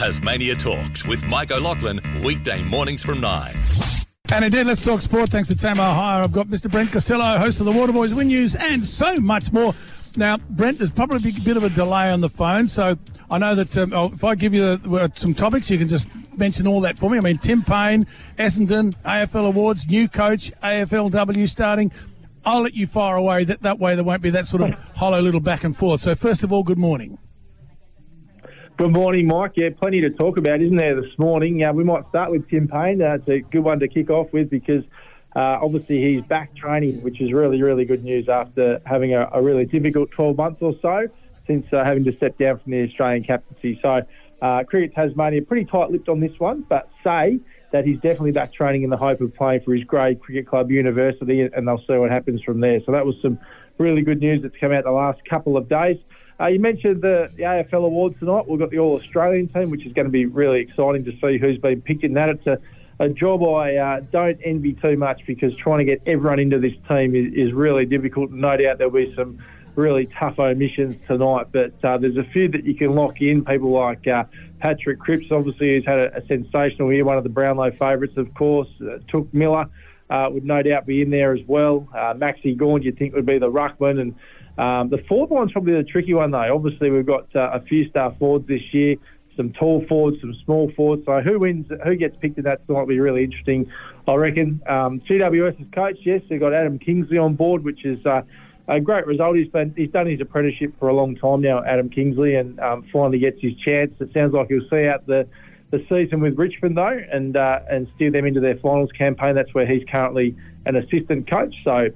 Tasmania Talks with Mike O'Loughlin, weekday mornings from 9. And indeed, let's talk sport. Thanks to Tamo Hire. I've got Mr. Brent Costello, host of the Waterboys Win News, and so much more. Now, Brent, there's probably a bit of a delay on the phone, so I know that um, oh, if I give you uh, some topics, you can just mention all that for me. I mean, Tim Paine, Essendon, AFL Awards, new coach, AFLW starting. I'll let you fire away. That, that way there won't be that sort of hollow little back and forth. So, first of all, good morning. Good morning, Mike. Yeah, plenty to talk about, isn't there, this morning? Uh, we might start with Tim Paine. Uh, it's a good one to kick off with because uh, obviously he's back training, which is really, really good news after having a, a really difficult 12 months or so since uh, having to step down from the Australian captaincy. So, uh, Cricket Tasmania pretty tight-lipped on this one, but say that he's definitely back training in the hope of playing for his grade cricket club university, and they'll see what happens from there. So that was some really good news that's come out the last couple of days. Uh, you mentioned the, the, AFL Awards tonight. We've got the All Australian team, which is going to be really exciting to see who's been picked in that. It's a, a job I uh, don't envy too much because trying to get everyone into this team is, is, really difficult. No doubt there'll be some really tough omissions tonight, but uh, there's a few that you can lock in. People like uh, Patrick Cripps, obviously, who's had a, a, sensational year, one of the Brownlow favourites, of course. Uh, Touk Miller would no doubt be in there as well. Maxi Gawn, you'd think would be the ruckman and um, the fourth one's probably the tricky one, though. Obviously, we've got uh, a few star forwards this year, some tall forwards, some small forwards. So who wins, who gets picked in that might be really interesting, I reckon. Um, GWS's coach, yes, they've got Adam Kingsley on board, which is uh, a great result. He's been he's done his apprenticeship for a long time now, Adam Kingsley, and um, finally gets his chance. It sounds like he'll see out the the season with Richmond though, and uh, and steer them into their finals campaign. That's where he's currently an assistant coach. So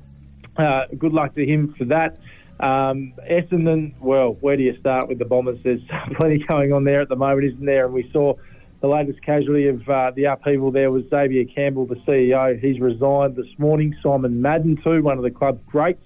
uh, good luck to him for that. Um, Essendon, well, where do you start with the Bombers? There's plenty going on there at the moment, isn't there? And we saw the latest casualty of uh, the upheaval there was Xavier Campbell, the CEO. He's resigned this morning. Simon Madden, too, one of the club's greats,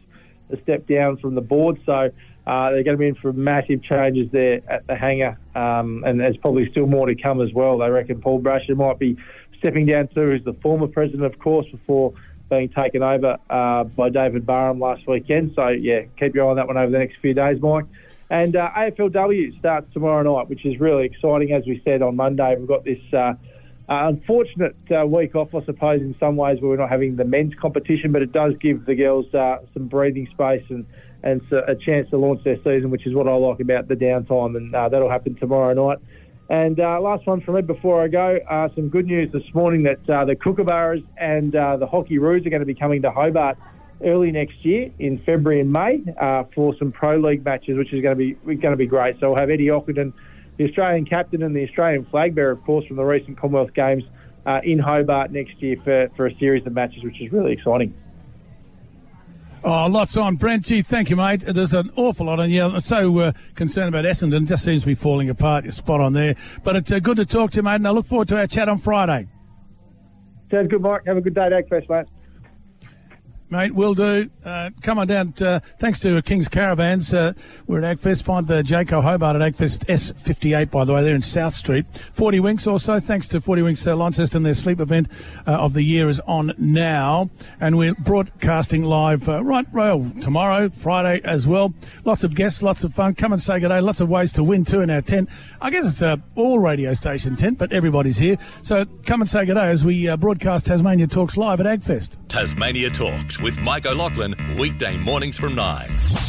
has stepped down from the board. So uh, they're going to be in for massive changes there at the hangar. Um, and there's probably still more to come as well. They reckon Paul Brasher might be stepping down too, who's the former president, of course, before being taken over uh, by David Barham last weekend. So, yeah, keep your eye on that one over the next few days, Mike. And uh, AFLW starts tomorrow night, which is really exciting. As we said on Monday, we've got this uh, uh unfortunate uh, week off, I suppose, in some ways, where we're not having the men's competition, but it does give the girls uh, some breathing space and, and a chance to launch their season, which is what I like about the downtime. And that'll happen tomorrow night. And uh, last one from me before I go, uh, some good news this morning that uh, the Kookaburras and uh, the Hockeyroos are going to be coming to Hobart early next year in February and May uh, for some Pro League matches, which is going to be going to be great. So we'll have Eddie Ockenden, the Australian captain and the Australian flag bearer, of course, from the recent Commonwealth Games uh, in Hobart next year for, for a series of matches, which is really exciting. Oh, lots on. Brent, gee, thank you, mate. There's an awful lot on you. I'm so uh, concerned about Essendon. It just seems to be falling apart. You're spot on there. But it's uh, good to talk to you, mate, and I look forward to our chat on Friday. Sounds good, Mike. Have a good day at Agfest, mate mate. Will do. Uh, come on down. Uh, thanks to King's Caravans. Uh, we're at Agfest. Find the Jayco Hobart at Agfest S58, by the way, there in South Street. 40 Winks also. Thanks to 40 Winks uh, Launceston. Their sleep event uh, of the year is on now. And we're broadcasting live uh, right well, tomorrow, Friday as well. Lots of guests, lots of fun. Come and say good day. Lots of ways to win too in our tent. I guess it's a all radio station tent, but everybody's here. So come and say good day as we uh, broadcast Tasmania Talks live at Agfest. Tasmania Talks with Mike O'Loughlin, weekday mornings from 9.